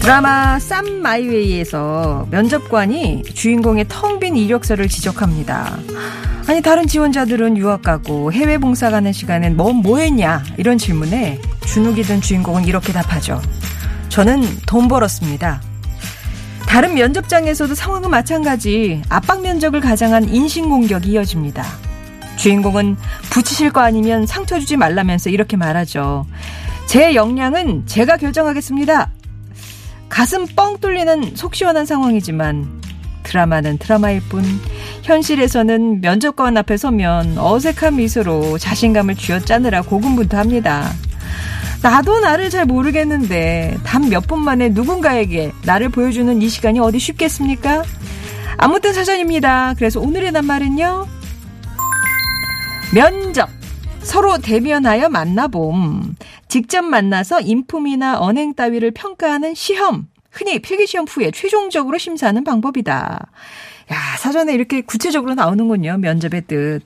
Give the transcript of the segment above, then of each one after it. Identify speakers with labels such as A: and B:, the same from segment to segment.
A: 드라마 쌈 마이웨이에서 면접관이 주인공의 텅 빈 이력서를 지적합니다. 아니 다른 지원자들은 유학 가고 해외 봉사 가는 시간엔 뭐 뭐 했냐 이런 질문에 주눅이 든 주인공은 이렇게 답하죠. 저는 돈 벌었습니다. 다른 면접장에서도 상황은 마찬가지 압박 면접을 가장한 인신공격이 이어집니다. 주인공은 붙이실 거 아니면 상처 주지 말라면서 이렇게 말하죠. 제 역량은 제가 결정하겠습니다. 가슴 뻥 뚫리는 속 시원한 상황이지만 드라마는 드라마일 뿐 현실에서는 면접관 앞에 서면 어색한 미소로 자신감을 쥐어짜느라 고군분투합니다. 나도 나를 잘 모르겠는데 단 몇 분 만에 누군가에게 나를 보여주는 이 시간이 어디 쉽겠습니까? 아무튼 사전입니다. 그래서 오늘의 낱말은요. 면접. 서로 대면하여 만나봄. 직접 만나서 인품이나 언행 따위를 평가하는 시험. 흔히 필기시험 후에 최종적으로 심사하는 방법이다. 야, 사전에 이렇게 구체적으로 나오는군요. 면접의 뜻.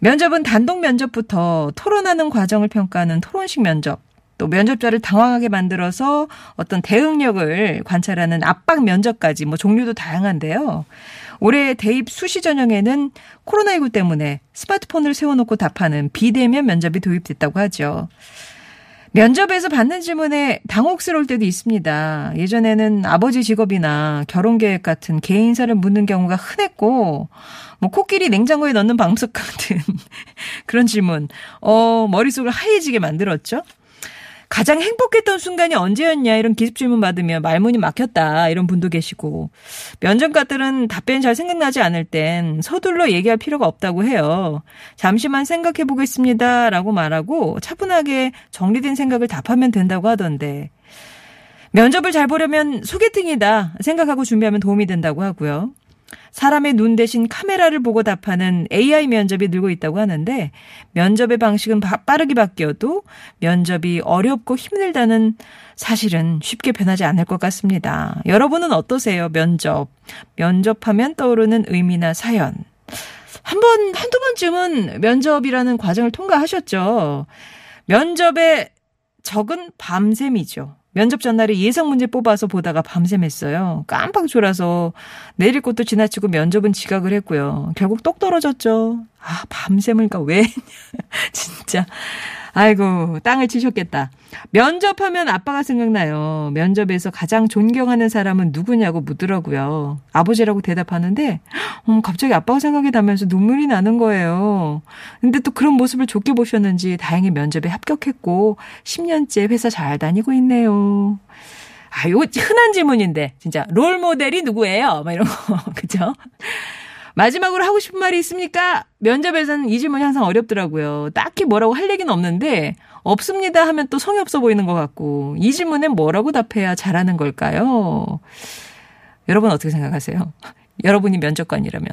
A: 면접은 단독 면접부터 토론하는 과정을 평가하는 토론식 면접. 또 면접자를 당황하게 만들어서 어떤 대응력을 관찰하는 압박 면접까지 뭐 종류도 다양한데요. 올해 대입 수시 전형에는 코로나19 때문에 스마트폰을 세워놓고 답하는 비대면 면접이 도입됐다고 하죠. 면접에서 받는 질문에 당혹스러울 때도 있습니다. 예전에는 아버지 직업이나 결혼 계획 같은 개인사를 묻는 경우가 흔했고, 뭐 코끼리 냉장고에 넣는 방석 같은 그런 질문, 어, 머릿속을 하얘지게 만들었죠. 가장 행복했던 순간이 언제였냐 이런 기습 질문 받으면 말문이 막혔다 이런 분도 계시고 면접관들은 답변이 잘 생각나지 않을 땐 서둘러 얘기할 필요가 없다고 해요. 잠시만 생각해 보겠습니다라고 말하고 차분하게 정리된 생각을 답하면 된다고 하던데 면접을 잘 보려면 소개팅이다 생각하고 준비하면 도움이 된다고 하고요. 사람의 눈 대신 카메라를 보고 답하는 AI 면접이 늘고 있다고 하는데 면접의 방식은 빠르게 바뀌어도 면접이 어렵고 힘들다는 사실은 쉽게 변하지 않을 것 같습니다. 여러분은 어떠세요? 면접. 면접하면 떠오르는 의미나 사연. 한 번, 한두 번쯤은 면접이라는 과정을 통과하셨죠. 면접의 적은 밤샘이죠. 면접 전날에 예상 문제 뽑아서 보다가 밤샘 했어요. 깜빡 졸아서 내릴 곳도 지나치고 면접은 지각을 했고요. 결국 똑 떨어졌죠. 아, 밤샘을까 왜? 진짜. 아이고, 땅을 치셨겠다. 면접하면 아빠가 생각나요. 면접에서 가장 존경하는 사람은 누구냐고 묻더라고요. 아버지라고 대답하는데, 음, 갑자기 아빠가 생각이 나면서 눈물이 나는 거예요. 근데 또 그런 모습을 좋게 보셨는지 다행히 면접에 합격했고, 10년째 회사 잘 다니고 있네요. 아, 이거 흔한 질문인데, 진짜. 롤 모델이 누구예요? 막 이런 거, 그죠? 마지막으로 하고 싶은 말이 있습니까? 면접에서는 이 질문이 항상 어렵더라고요. 딱히 뭐라고 할 얘기는 없는데, 없습니다 하면 또 성의 없어 보이는 것 같고, 이 질문에 뭐라고 답해야 잘하는 걸까요? 여러분 어떻게 생각하세요? 여러분이 면접관이라면.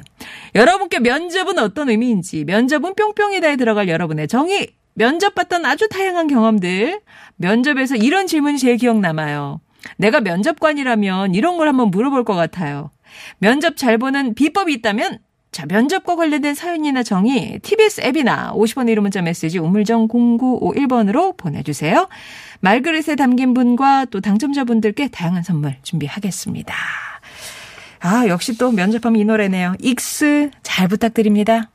A: 여러분께 면접은 어떤 의미인지, 면접은 뿅뿅이다에 들어갈 여러분의 정의, 면접 봤던 아주 다양한 경험들, 면접에서 이런 질문이 제일 기억 남아요. 내가 면접관이라면 이런 걸 한번 물어볼 것 같아요. 면접 잘 보는 비법이 있다면 자, 면접과 관련된 사연이나 정의 TBS 앱이나 50원 1호 문자 메시지 우물정 0951번으로 보내주세요. 말그릇에 담긴 분과 또 당첨자분들께 다양한 선물 준비하겠습니다. 아, 역시 또 면접하면 이 노래네요. 익스 잘 부탁드립니다.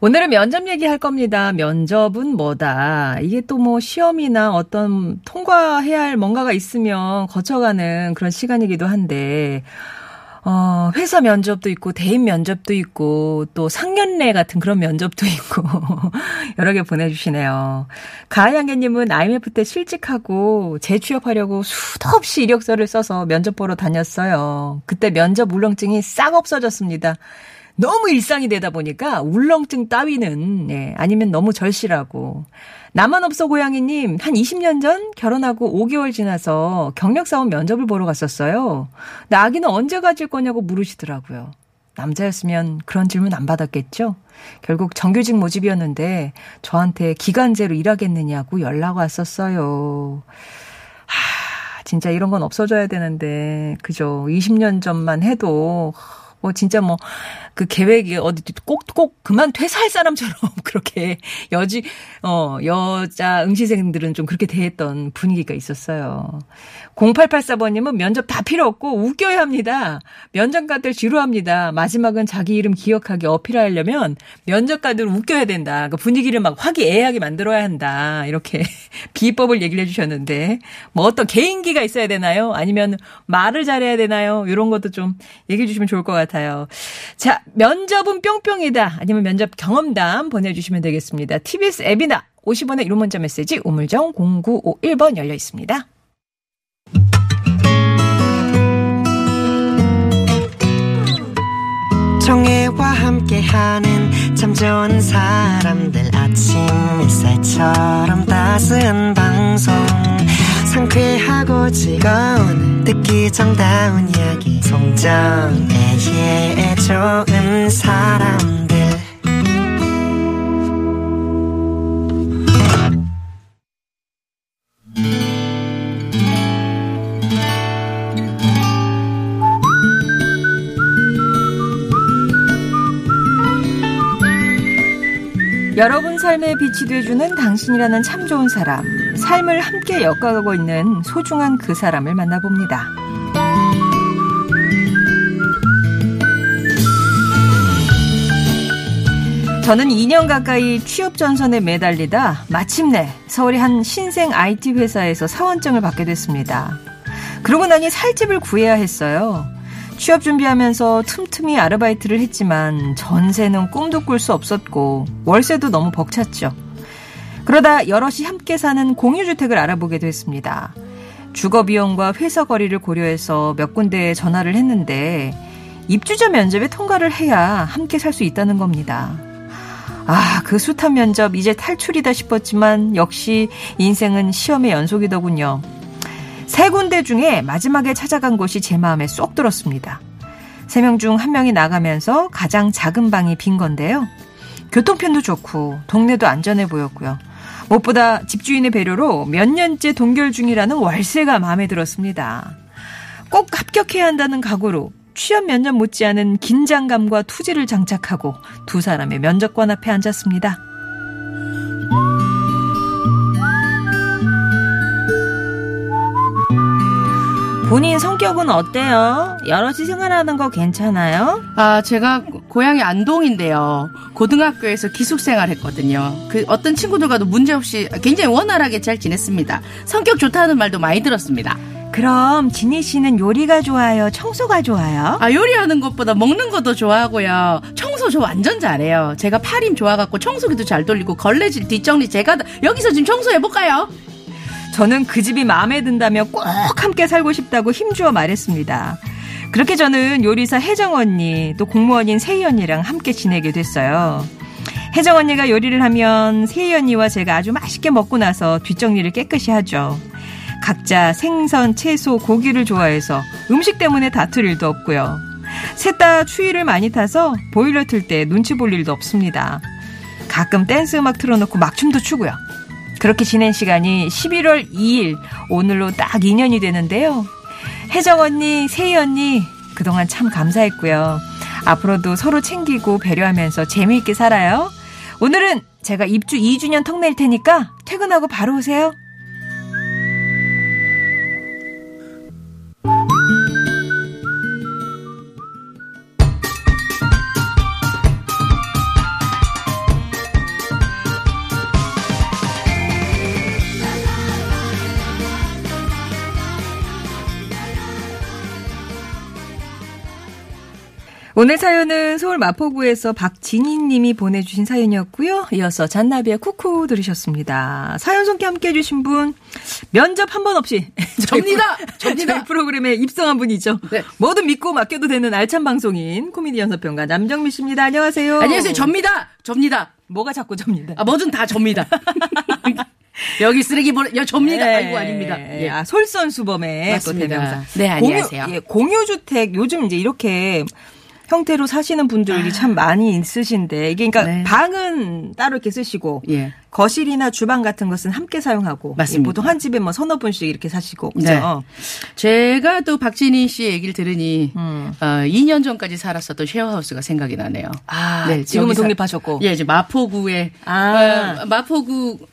A: 오늘은 면접 얘기할 겁니다. 면접은 뭐다. 이게 또 뭐 시험이나 어떤 통과해야 할 뭔가가 있으면 거쳐가는 그런 시간이기도 한데, 어, 회사 면접도 있고, 대인 면접도 있고, 또 상견례 같은 그런 면접도 있고, 여러 개 보내주시네요. 가을양개님은 IMF 때 실직하고 재취업하려고 수도 없이 이력서를 써서 면접 보러 다녔어요. 그때 면접 울렁증이 싹 없어졌습니다. 너무 일상이 되다 보니까 울렁증 따위는, 예, 아니면 너무 절실하고. 나만 없어 고양이님, 한 20년 전 결혼하고 5개월 지나서 경력사원 면접을 보러 갔었어요. 나 아기는 언제 가질 거냐고 물으시더라고요. 남자였으면 그런 질문 안 받았겠죠? 결국 정규직 모집이었는데 저한테 기간제로 일하겠느냐고 연락 왔었어요. 하, 진짜 이런 건 없어져야 되는데, 그죠. 20년 전만 해도, 뭐 진짜 뭐 그 계획이 어디 꼭 꼭 그만 퇴사할 사람처럼 그렇게 여지 어 여자 응시생들은 좀 그렇게 대했던 분위기가 있었어요. 0884번님은 면접 다 필요 없고 웃겨야 합니다. 면접관들 지루합니다. 마지막은 자기 이름 기억하게 어필하려면 면접관들 웃겨야 된다. 그 분위기를 막 화기애애하게 만들어야 한다. 이렇게 비법을 얘기를 해주셨는데 뭐 어떤 개인기가 있어야 되나요? 아니면 말을 잘해야 되나요? 이런 것도 좀 얘기해 주시면 좋을 것 같아요. 자 면접은 뿅뿅이다. 아니면 면접 경험담 보내주시면 되겠습니다. TBS 앱이나 50원의 1호 문자 메시지 우물정 0951번 열려 있습니다.
B: 정혜와 함께하는 참 좋은 사람들 아침 햇살처럼 따스한 방송 상쾌하고 즐거운 듣기 정다운 이야기. 송정애의 좋은 사람들.
A: 여러분 삶에 빛이 돼주는 당신이라는 참 좋은 사람, 삶을 함께 엮어가고 있는 소중한 그 사람을 만나봅니다. 저는 2년 가까이 취업 전선에 매달리다 마침내 서울의 한 신생 IT 회사에서 사원증을 받게 됐습니다. 그러고 나니 살집을 구해야 했어요. 취업 준비하면서 틈틈이 아르바이트를 했지만 전세는 꿈도 꿀 수 없었고 월세도 너무 벅찼죠. 그러다 여럿이 함께 사는 공유주택을 알아보게 됐습니다. 주거 비용과 회사 거리를 고려해서 몇 군데에 전화를 했는데 입주자 면접에 통과를 해야 함께 살 수 있다는 겁니다. 아, 그 숱한 면접 이제 탈출이다 싶었지만 역시 인생은 시험의 연속이더군요. 세 군데 중에 마지막에 찾아간 곳이 제 마음에 쏙 들었습니다. 세 명 중 한 명이 나가면서 가장 작은 방이 빈 건데요. 교통편도 좋고 동네도 안전해 보였고요. 무엇보다 집주인의 배려로 몇 년째 동결 중이라는 월세가 마음에 들었습니다. 꼭 합격해야 한다는 각오로 취업 면접 못지않은 긴장감과 투지를 장착하고 두 사람의 면접관 앞에 앉았습니다. 본인 성격은 어때요? 여럿이 생활하는 거 괜찮아요?
C: 아, 제가 고향이 안동인데요. 고등학교에서 기숙생활 했거든요. 그 어떤 친구들과도 문제없이 굉장히 원활하게 잘 지냈습니다. 성격 좋다는 말도 많이 들었습니다.
A: 그럼 진희 씨는 요리가 좋아요? 청소가 좋아요?
C: 아, 요리하는 것보다 먹는 것도 좋아하고요. 청소 저 완전 잘해요. 제가 팔힘 좋아갖고 청소기도 잘 돌리고 걸레질 뒷정리 제가 다- 여기서 지금 청소해 볼까요?
A: 저는 그 집이 마음에 든다며 꼭 함께 살고 싶다고 힘주어 말했습니다. 그렇게 저는 요리사 혜정 언니, 또 공무원인 세희 언니랑 함께 지내게 됐어요. 혜정 언니가 요리를 하면 세희 언니와 제가 아주 맛있게 먹고 나서 뒷정리를 깨끗이 하죠. 각자 생선, 채소, 고기를 좋아해서 음식 때문에 다툴 일도 없고요. 셋 다 추위를 많이 타서 보일러 틀 때 눈치 볼 일도 없습니다. 가끔 댄스 음악 틀어놓고 막춤도 추고요. 그렇게 지낸 시간이 11월 2일 오늘로 딱 2년이 되는데요. 혜정 언니, 세희 언니 그동안 참 감사했고요. 앞으로도 서로 챙기고 배려하면서 재미있게 살아요. 오늘은 제가 입주 2주년 턱 낼 테니까 퇴근하고 바로 오세요. 오늘 사연은 서울 마포구에서 박진희 님이 보내주신 사연이었고요. 이어서 잔나비의 쿠쿠 들으셨습니다. 사연 손께 함께 해주신 분, 면접 한 번 없이.
C: 접니다! 접니다!
A: 저희 프로그램에 입성한 분이죠.
C: 네.
A: 뭐든 믿고 맡겨도 되는 알찬 방송인 코미디 연서평가 남정미 씨입니다. 안녕하세요.
C: 안녕하세요. 접니다. 접니다.
A: 뭐가 자꾸 접니다.
C: 아, 뭐든 다 접니다. 여기 쓰레기 버려, 야, 접니다. 아이고, 아닙니다. 예.
A: 아, 솔선수범의
C: 맞습니다.
A: 또 대명사.
C: 네, 안녕하세요.
A: 공유, 예, 공유주택 요즘 이제 이렇게 형태로 사시는 분들이 참 많이 있으신데 이게 그러니까
C: 네.
A: 방은 따로 이렇게 쓰시고
C: 예.
A: 거실이나 주방 같은 것은 함께 사용하고
C: 맞습니다.
A: 예, 보통 한 집에 뭐 서너 분씩 이렇게 사시고 그죠?
C: 네. 제가 또 박진희 씨 얘기를 들으니
A: 음.
C: 어, 2년 전까지 살았었던 쉐어하우스가 생각이 나네요.
A: 아,
C: 네,
A: 지금은 독립하셨고.
C: 예, 이제 마포구에
A: 아.
C: 어, 마포구 어,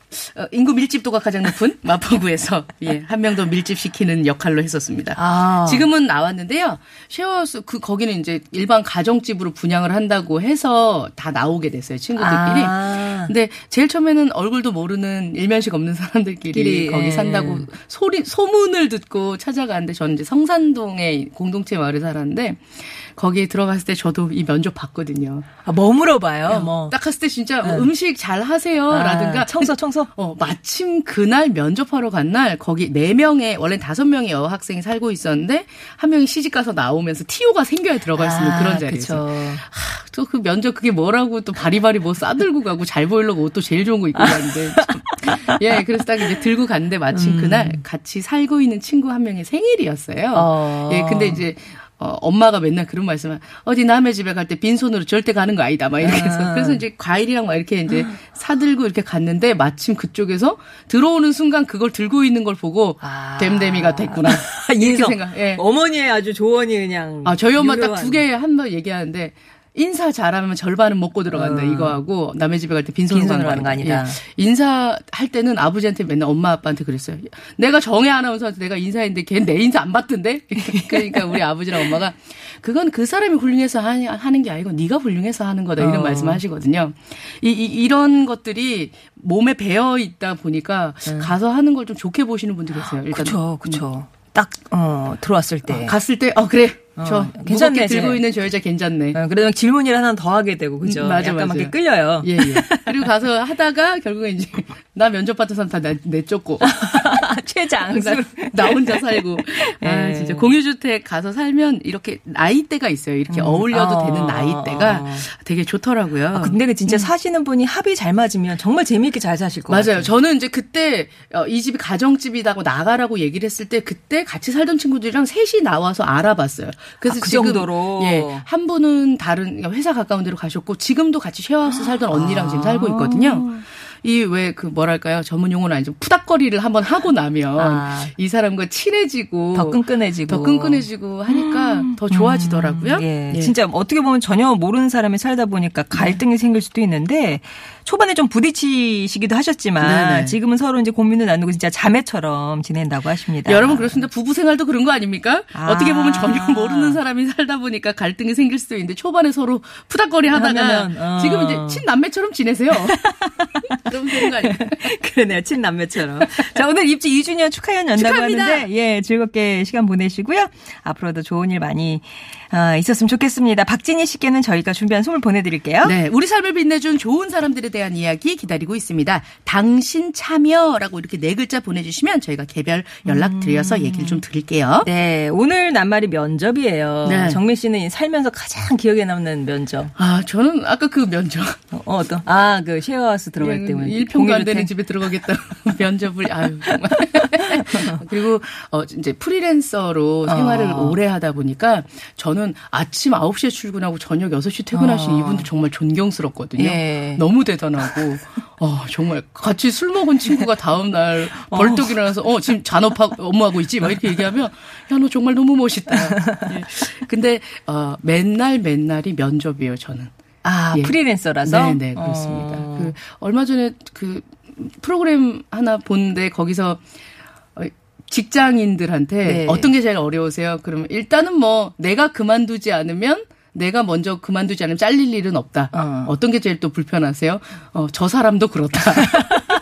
C: 인구 밀집도가 가장 높은 마포구에서 예, 한 명 더 밀집시키는 역할로 했었습니다.
A: 아.
C: 지금은 나왔는데요. 쉐어하우스 그 거기는 이제 일반 가정집으로 분양을 한다고 해서 다 나오게 됐어요. 친구들끼리.
A: 아.
C: 근데 제일 처음에는 얼굴도 모르는 일면식 없는 사람들끼리
A: 끼리,
C: 거기
A: 예.
C: 산다고 소리 소문을 듣고 찾아가는데 저는 이제 성산동에 공동체 마을에 살았는데 거기에 들어갔을 때 저도 이 면접 봤거든요.
A: 아, 뭐 물어 봐요? 뭐.
C: 딱 갔을 때 진짜 뭐 음식 잘 하세요라든가
A: 아, 청소 청소.
C: 어, 마침 그날 면접하러 간 날 거기 네 명의 원래 다섯 명의 여학생이 살고 있었는데 한 명이 시집 가서 나오면서 티오가 생겨야 들어갈 수 있는
A: 아,
C: 그런 자리에서. 또 그 면접 그게 뭐라고 또 바리바리 뭐 싸들고 가고 잘 보이려고 옷도 제일 좋은 거 입고 갔는데 참. 예 그래서 딱 이제 들고 갔는데 마침 그날 같이 살고 있는 친구 한 명의 생일이었어요.
A: 어.
C: 예 근데 이제 어, 엄마가 맨날 그런 말씀을 어디 남의 집에 갈 때 빈손으로 절대 가는 거 아니다 막 이렇게 해서 그래서 이제 과일이랑 막 이렇게 이제 사들고 이렇게 갔는데 마침 그쪽에서 들어오는 순간 그걸 들고 있는 걸 보고
A: 아.
C: 댐댐이가 됐구나 이렇게. 생각. 예.
A: 어머니의 아주 조언이 그냥.
C: 아, 저희 엄마 딱. 두 개 한 번 얘기하는데 인사 잘하면 절반은 먹고 들어간다
A: 어.
C: 이거 하고 남의 집에 갈 때 빈손으로
A: 빈손으로
C: 가는
A: 거 아니다.
C: 예. 인사 할 때는 아버지한테 맨날 엄마 아빠한테 그랬어요. 내가 정혜 아나운서한테 내가 인사했는데 걔는 내 인사 안 받던데. 그러니까 우리 아버지랑 엄마가 그건 그 사람이 훌륭해서 하는 게 아니고 네가 훌륭해서 하는 거다 이런
A: 어.
C: 말씀하시거든요. 이, 이, 런 것들이 몸에 배어 있다 보니까 가서 하는 걸 좀 좋게 보시는 분들이 있어요. 일단
A: 그쵸, 그쵸. 딱, 어, 들어왔을 때.
C: 갔을 때 어 그래 저
A: 어,
C: 괜찮네
A: 괜찮네,
C: 들고
A: 쟤.
C: 있는 저 여자 괜찮네.
A: 어, 그래도 질문을 하나 더 하게 되고, 그죠?
C: 음, 맞아,
A: 약간. 이렇게 끌려요.
C: 예, 예. 그리고 가서 하다가 결국에 이제 나 면접 받은 사람 다 내, 내쫓고
A: 최장.
C: 나, 나 혼자 살고 아
A: 예.
C: 진짜 공유주택 가서 살면 이렇게 나이대가 있어요. 이렇게 어울려도
A: 어.
C: 되는 나이대가 되게 좋더라고요.
A: 아, 근데 그 진짜 사시는 분이 합이 잘 맞으면 정말 재미있게 잘 사실 것
C: 맞아요.
A: 같아요.
C: 저는 이제 그때 어, 이 집이 가정집이라고 나가라고 얘기를 했을 때 그때 같이 살던 친구들이랑 셋이 나와서 알아봤어요. 그래서
A: 아, 그
C: 지금
A: 정도로?
C: 예, 한 분은 다른 회사 가까운 데로 가셨고 지금도 같이 쉐어하우스 살던 언니랑 지금 살고 있거든요. 이 왜 그 뭐랄까요 전문 용어는 아니죠 푸닥거리를 한번 하고 나면
A: 아.
C: 이 사람과 친해지고
A: 더 끈끈해지고.
C: 더 끈끈해지고 하니까 더 좋아지더라고요.
A: 예,
C: 예.
A: 진짜 어떻게 보면 전혀 모르는 사람이 살다 보니까 갈등이 생길 수도 있는데 초반에 좀 부딪히시기도 하셨지만
C: 네네.
A: 지금은 서로 이제 고민을 나누고 진짜 자매처럼 지낸다고 하십니다.
C: 여러분 그렇습니다. 부부 생활도 그런 거 아닙니까?
A: 아.
C: 어떻게 보면 전혀 모르는 사람이 살다 보니까 갈등이 생길 수도 있는데 초반에 서로 푸닥거리 하다가
A: 어.
C: 지금 이제 친남매처럼 지내세요. 그러면 되는 거 아니에요?
A: 그러네요. 친남매처럼. 자, 오늘 입지 2주년 축하 연 연다고
C: 축하합니다.
A: 하는데, 예, 즐겁게 시간 보내시고요. 앞으로도 좋은 일 많이 아, 있었으면 좋겠습니다. 박진희 씨께는 저희가 준비한 선물 보내드릴게요.
C: 네, 우리 삶을 빛내준 좋은 사람들에 대한 이야기 기다리고 있습니다. 당신 참여라고 이렇게 네 글자 보내주시면 저희가 개별 연락 드려서 얘기를 좀 드릴게요.
A: 네, 오늘 낱말이 면접이에요.
C: 네.
A: 정민 씨는 살면서 가장 기억에 남는 면접.
C: 아, 저는 아까 그 면접.
A: 어, 어떤? 아, 그 쉐어하우스 들어갈 때문에.
C: 1평도 안 되는. 집에 들어가겠다. 면접을, 아유, 정말. 그리고, 어, 이제 프리랜서로 생활을
A: 어.
C: 오래 하다 보니까 저는 아침 9시에 출근하고 저녁 6시 퇴근하신
A: 어.
C: 이분도 정말 존경스럽거든요.
A: 예.
C: 너무 대단하고, 어, 정말 같이 술 먹은 친구가 다음 날 벌떡 일어나서, 어, 지금 잔업하고 업무하고 있지? 막 이렇게 얘기하면, 야, 너 정말 너무 멋있다. 예. 근데, 어, 맨날 맨날이 면접이에요, 저는.
A: 아,
C: 예.
A: 프리랜서라서?
C: 네, 네, 그렇습니다.
A: 어.
C: 그 얼마 전에 그 프로그램 하나 보는데 거기서 어, 직장인들한테
A: 네.
C: 어떤 게 제일 어려우세요? 그러면 일단은 뭐 내가 그만두지 않으면 내가 먼저 그만두지 않으면 잘릴 일은 없다.
A: 어.
C: 어. 떤게 제일 또 불편하세요? 어, 저 사람도 그렇다.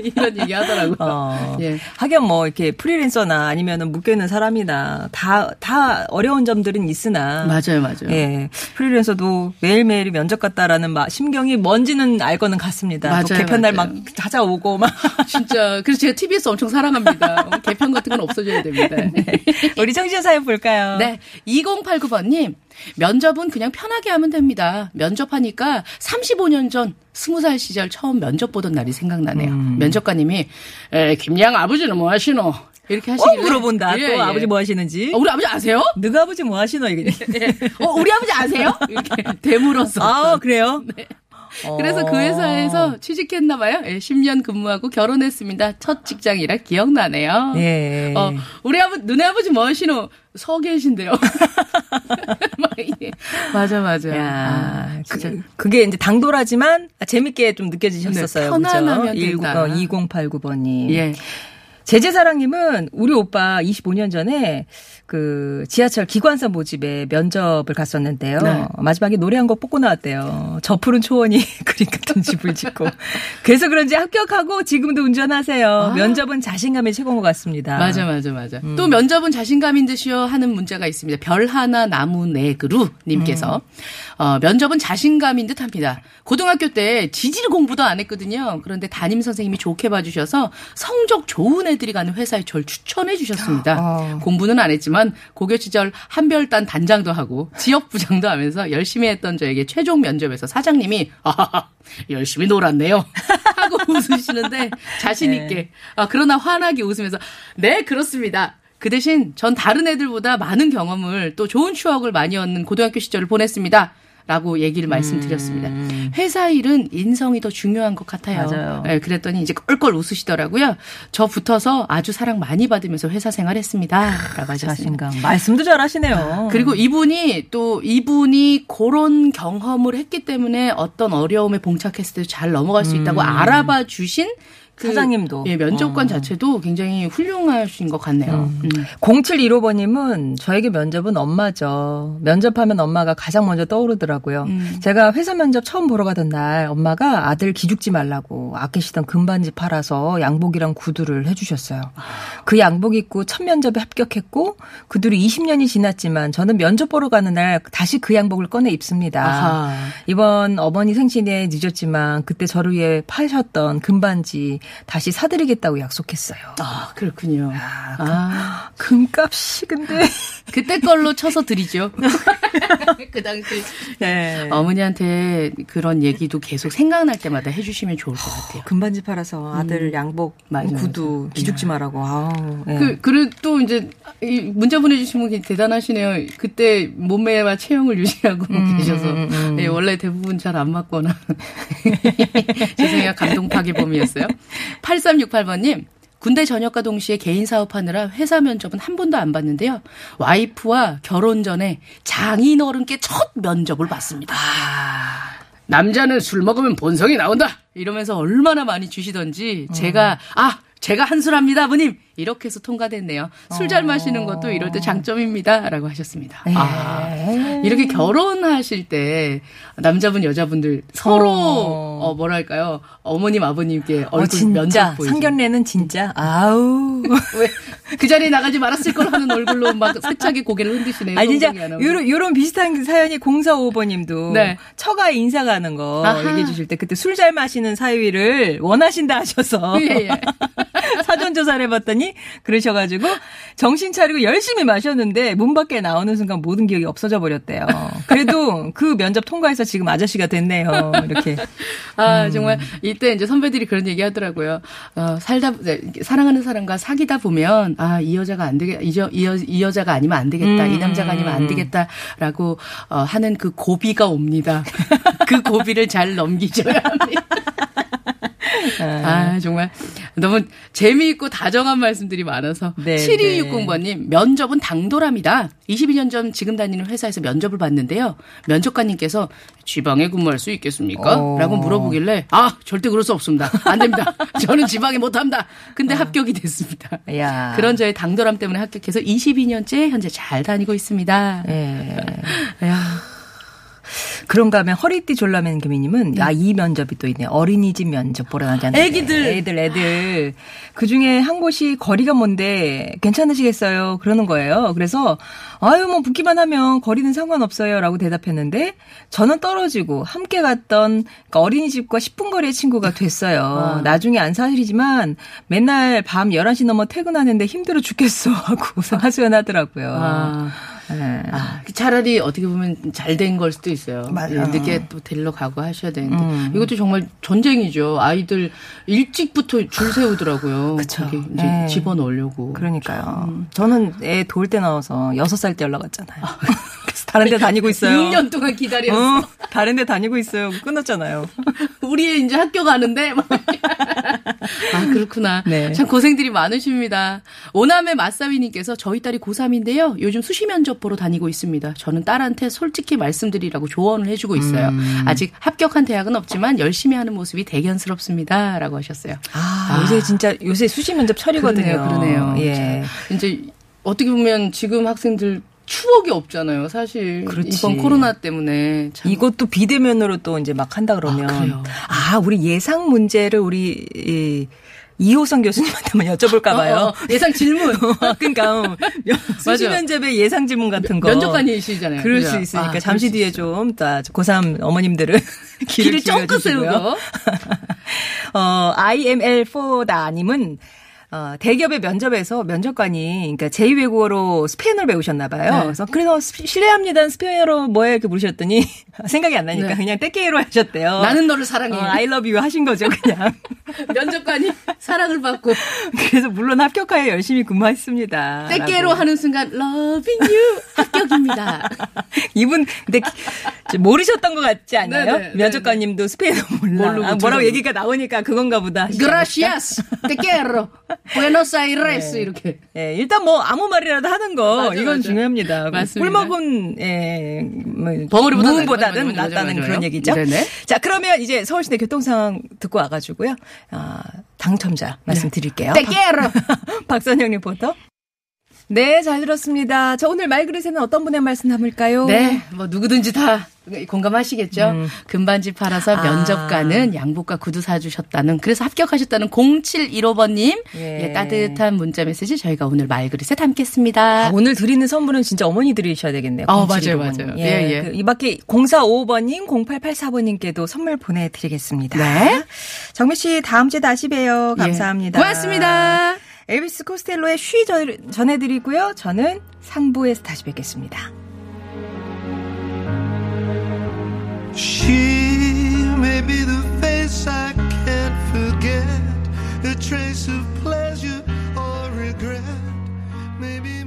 C: 이런 얘기 하더라고요.
A: 어.
C: 예.
A: 하긴 뭐 이렇게 프리랜서나 아니면은 묶여 있는 사람이나 다 다 어려운 점들은 있으나
C: 맞아요, 맞아요.
A: 예. 프리랜서도 매일매일 면접 같다라는 마- 심경이 뭔지는 알 거는 같습니다. 또
C: 맞아요,
A: 개편날 막. 찾아오고 막
C: 진짜 그래서 제가 TBS 엄청 사랑합니다. 어, 개편 같은 건 없어져야 됩니다.
A: 우리 청취자 사연 볼까요?
C: 네. 2089번님, 면접은 그냥 편하게 하면 됩니다. 면접하니까 35년 전 20살 시절 처음 면접 보던 날이 생각나네요.
A: 음.
C: 면접관님이, 에, 김양 아버지는 뭐 하시노? 이렇게
A: 어
C: 하시길래.
A: 물어본다.
C: 예,
A: 또
C: 예.
A: 아버지 뭐 하시는지.
C: 어, 우리 아버지 아세요?
A: 너가 아버지 뭐 하시노 이게.
C: 예. 어, 우리 아버지 아세요? 이렇게 되물었어.
A: 아 그래요?
C: 그래서 그
A: 어.
C: 회사에서 취직했나 봐요. 예, 10년 근무하고 결혼했습니다. 첫 직장이라 기억나네요.
A: 예.
C: 어, 우리 아버 너네 아버지 뭐 하시노? 서 계신데요. 맞아, 맞아.
A: 야,
C: 아, 진짜.
A: 그, 그게 이제 당돌하지만 재밌게 좀 느껴지셨었어요.
C: 네, 편안하면
A: 그죠?
C: 된다.
A: 2089번님.
C: 예.
A: 제재사랑님은 우리 오빠 25년 전에 그 지하철 기관사 모집에 면접을 갔었는데요.
C: 네.
A: 마지막에 노래 한 곡 뽑고 나왔대요. 저 푸른 초원이 그림 같은 집을 짓고. 그래서 그런지 합격하고 지금도 운전하세요. 면접은 자신감의 최고인 것 같습니다.
C: 아. 맞아, 맞아, 맞아.
A: 음.
C: 또 면접은 자신감인 듯이요 하는 문자가 있습니다. 별 하나 나무 네 그루 님께서
A: 음.
C: 어, 면접은 자신감인 듯 합니다. 고등학교 때 지질 공부도 안 했거든요. 그런데 담임 선생님이 좋게 봐주셔서 성적 좋은 애들이 가는 회사에 절 추천해 주셨습니다.
A: 어.
C: 공부는 안 했지만 고교 시절 한별단 단장도 하고 지역 부장도 하면서 열심히 했던 저에게 최종 면접에서 사장님이 아하하 열심히 놀았네요 하고 웃으시는데 자신 있게 아, 그러나 환하게 웃으면서 네 그렇습니다. 그 대신 전 다른 애들보다 많은 경험을 또 좋은 추억을 많이 얻는 고등학교 시절을 보냈습니다. 라고 얘기를 말씀드렸습니다. 회사 일은 인성이 더 중요한 것 같아요.
A: 맞아요.
C: 네, 그랬더니 이제 껄껄 웃으시더라고요. 저 붙어서 아주 사랑 많이 받으면서 회사 생활했습니다. 라고 하셨습니다.
A: 말씀도 잘하시네요.
C: 그리고 이분이 또 이분이 그런 경험을 했기 때문에 어떤 어려움에 봉착했을 때 잘 넘어갈 수 있다고 알아봐 주신 그
A: 사장님도.
C: 예, 면접관
A: 어.
C: 자체도 굉장히 훌륭하신 것 같네요. 음.
A: 0715번님은 저에게 면접은 엄마죠. 면접하면 엄마가 가장 먼저 떠오르더라고요.
C: 음.
A: 제가 회사 면접 처음 보러 가던 날 엄마가 아들 기죽지 말라고 아끼시던 금반지 팔아서 양복이랑 구두를 해주셨어요. 그 양복 입고 첫 면접에 합격했고 그 뒤로 20년이 지났지만 저는 면접 보러 가는 날 다시 그 양복을 꺼내 입습니다.
C: 아하.
A: 이번 어머니 생신에 늦었지만 그때 저를 위해 파셨던 금반지 다시 사드리겠다고 약속했어요.
C: 아, 그렇군요. 아,
A: 금값이 근데
C: 그때 걸로 쳐서 드리죠. 그 당시.
A: 네.
C: 어머니한테 그런 얘기도 계속 생각날 때마다 해주시면 좋을 것 같아요.
A: 금반지 팔아서 아들 양복
C: 음. 맞아,
A: 구두
C: 맞아.
A: 기죽지 말라고. 아우. 예.
C: 그, 그리고 또 이제, 이 문자 보내주신 분 대단하시네요. 그때 몸매와 체형을 유지하고 계셔서. 예, 원래 대부분 잘 안 맞거나. 죄송해요. 감동 파괴범이었어요. 8368번님. 군대 전역과 동시에 개인 사업하느라 회사 면접은 한 번도 안 봤는데요. 와이프와 결혼 전에 장인 어른께 첫 면접을 봤습니다. 남자는 술 먹으면 본성이 나온다. 이러면서 얼마나 많이 주시던지 제가 아 제가 한술합니다, 아버님. 이렇게 해서 통과됐네요. 술 잘 마시는 것도 이럴 때 장점입니다라고 하셨습니다. 아, 이렇게 결혼하실 때 남자분 여자분들 서로
A: 어.
C: 어, 뭐랄까요 어머님 아버님께
A: 어,
C: 얼굴
A: 진짜
C: 면접 보이죠.
A: 상견례는 진짜 아우.
C: 왜 그 자리에 나가지 말았을 걸 하는 얼굴로 막 세차게 고개를 흔드시네요.
A: 아 진짜. 요런 요런 비슷한 사연이 0455번님도
C: 네.
A: 처가에 인사 가는 거
C: 아하.
A: 얘기해 주실 때 그때 술 잘 마시는 사위를 원하신다 하셔서
C: 예, 예.
A: 사전 조사를 해봤더니 그러셔가지고 정신 차리고 열심히 마셨는데 문 밖에 나오는 순간 모든 기억이 없어져 버렸대요. 그래도 그 면접 통과해서 지금 아저씨가 됐네요. 이렇게.
C: 아,
A: 음.
C: 정말, 이때 이제 선배들이 그런 얘기 하더라고요. 어, 살다, 네, 사랑하는 사람과 사귀다 보면, 아, 이 여자가 안 되겠, 이, 여, 이, 여, 이 여자가 아니면 안 되겠다,
A: 음.
C: 이 남자가 아니면 안 되겠다라고, 어, 하는 그 고비가 옵니다. 그 고비를 잘 넘기셔야 합니다. 아, 정말 너무 재미있고 다정한 말씀들이 많아서.
A: 네,
C: 7260번님, 면접은 당돌합니다. 22년 전 지금 다니는 회사에서 면접을 봤는데요. 면접관님께서 지방에 근무할 수 있겠습니까?
A: 어.
C: 라고 물어보길래, 아, 절대 그럴 수 없습니다. 안 됩니다. 저는 지방에 못합니다.
A: 어.
C: 근데 합격이 됐습니다.
A: 야.
C: 그런 저의 당돌함 때문에 합격해서 22년째 현재 잘 다니고 있습니다.
A: 예.
C: 야,
A: 그런가 하면 허리띠 졸라맨 개미님은 야이 면접이 또 있네 어린이집 면접 보러 나잖아요.
C: 애기들.
A: 애들 애들 그 중에 한 곳이 거리가 먼데 괜찮으시겠어요? 그러는 거예요. 그래서 아유 뭐 붙기만 하면 거리는 상관없어요라고 대답했는데 저는 떨어지고 함께 갔던 그러니까 어린이집과 10분 거리의 친구가 됐어요. 나중에 안 사실이지만 맨날 밤 11시 넘어 퇴근하는데 힘들어 죽겠어 하고 하소연하더라고요.
C: 아.
A: 네.
C: 아, 차라리 어떻게 보면 잘 된 걸 수도 있어요.
A: 맞아요. 음.
C: 늦게 또 데리러 가고 하셔야 되는데 이것도 정말 전쟁이죠. 아이들 일찍부터 줄 세우더라고요.
A: 그쵸.
C: 이제
A: 네.
C: 집어넣으려고.
A: 그러니까요. 저는 애 돌 때 나와서 6살 때 연락 왔잖아요. 그래서 다른 데 다니고 있어요.
C: 6년 동안 기다렸어.
A: 어, 다른 데 다니고 있어요. 끊었잖아요.
C: 우리 이제 학교 가는데. 막. 아, 그렇구나.
A: 네.
C: 참 고생들이 많으십니다. 오남의 마사위님께서 저희 딸이 고3인데요. 요즘 수시 면접 보러 다니고 있습니다. 저는 딸한테 솔직히 말씀드리라고 조언을 해주고 있어요.
A: 음.
C: 아직 합격한 대학은 없지만 열심히 하는 모습이 대견스럽습니다. 라고 하셨어요.
A: 아, 요새 진짜 요새 수시 면접 철이거든요.
C: 그러네요. 그러네요.
A: 예.
C: 자, 이제 어떻게 보면 지금 학생들 추억이 없잖아요. 사실
A: 그렇지.
C: 이번 코로나 때문에 참
A: 이것도 비대면으로 또 이제 막 한다 그러면
C: 아?
A: 아, 우리 예상 문제를 우리 이 이호성 교수님한테만 여쭤볼까 봐요.
C: 어, 어, 예상 질문
A: 그러니까 어, 수시. 면접의 예상 질문 같은 거
C: 면접관이시잖아요.
A: 그럴
C: 그죠?
A: 수 있으니까
C: 아,
A: 잠시
C: 수
A: 뒤에. 좀 따, 고3 어머님들은
C: 길을 쫑긋. 세우고
A: 어, IML4다님은 어, 대기업의 면접에서 면접관이 그러니까 제2 외국어로 스페인어를 배우셨나 봐요.
C: 네.
A: 그래서 그래서 스- 실례합니다. 스페인어로 뭐예요? 이렇게 물으셨더니 생각이 안 나니까
C: 네.
A: 그냥 떼끼로 하셨대요.
C: 나는 너를 사랑해.
A: 어, I love you 하신 거죠, 그냥.
C: 면접관이 사랑을 받고
A: 그래서 물론 합격하에 열심히 근무했습니다.
C: 떼깨로. 하는 순간 loving you 합격입니다.
A: 이분 근데 기- 모르셨던 것 같지 않아요?
C: 네네,
A: 면접관님도 스페인어 몰라.
C: 모르고
A: 아, 뭐라고. 얘기가 나오니까 그건가 보다. 하시지 않았을까?
C: Quiero, Buenos Aires 이렇게.
A: 예, 일단 뭐 아무 말이라도 하는 거
C: 맞아,
A: 이건
C: 맞아.
A: 중요합니다.
C: 맞습니다.
A: 꿀먹은 예, 뭐, 무음보다는
C: 맞아, 맞아, 맞아,
A: 낫다는
C: 맞아요.
A: 그런 얘기죠.
C: 네네.
A: 자, 그러면 이제 서울시내 교통 상황 듣고 와가지고요. 아, 당첨자 말씀드릴게요.
C: Te quiero.
A: 박선영 리포터. 네, 잘 들었습니다. 자, 오늘 말그릇에는 어떤 분의 말씀 담을까요?
C: 네, 뭐 누구든지 다 공감하시겠죠. 금반지 팔아서
A: 음. 아.
C: 양복과 구두 사주셨다는 그래서 합격하셨다는 0715번님
A: 예.
C: 예, 따뜻한 문자 메시지 저희가 오늘 말그릇에 담겠습니다.
A: 아, 오늘 드리는 선물은 진짜 어머니들이셔야 되겠네요.
C: 어,
A: 0715
C: 맞아요. 맞아요.
A: 예,
C: 예, 예.
A: 그 이 밖에 0455번님, 0884번님께도 선물 보내드리겠습니다.
C: 네.
A: 정미 씨, 다음 주에 다시 봬요. 감사합니다.
C: 예. 고맙습니다.
A: 엘비스 코스텔로의 쉬 전해드리고요. 저는 3부에서 다시 뵙겠습니다.
B: She
D: may be the face I can't forget, a trace of pleasure or regret. Maybe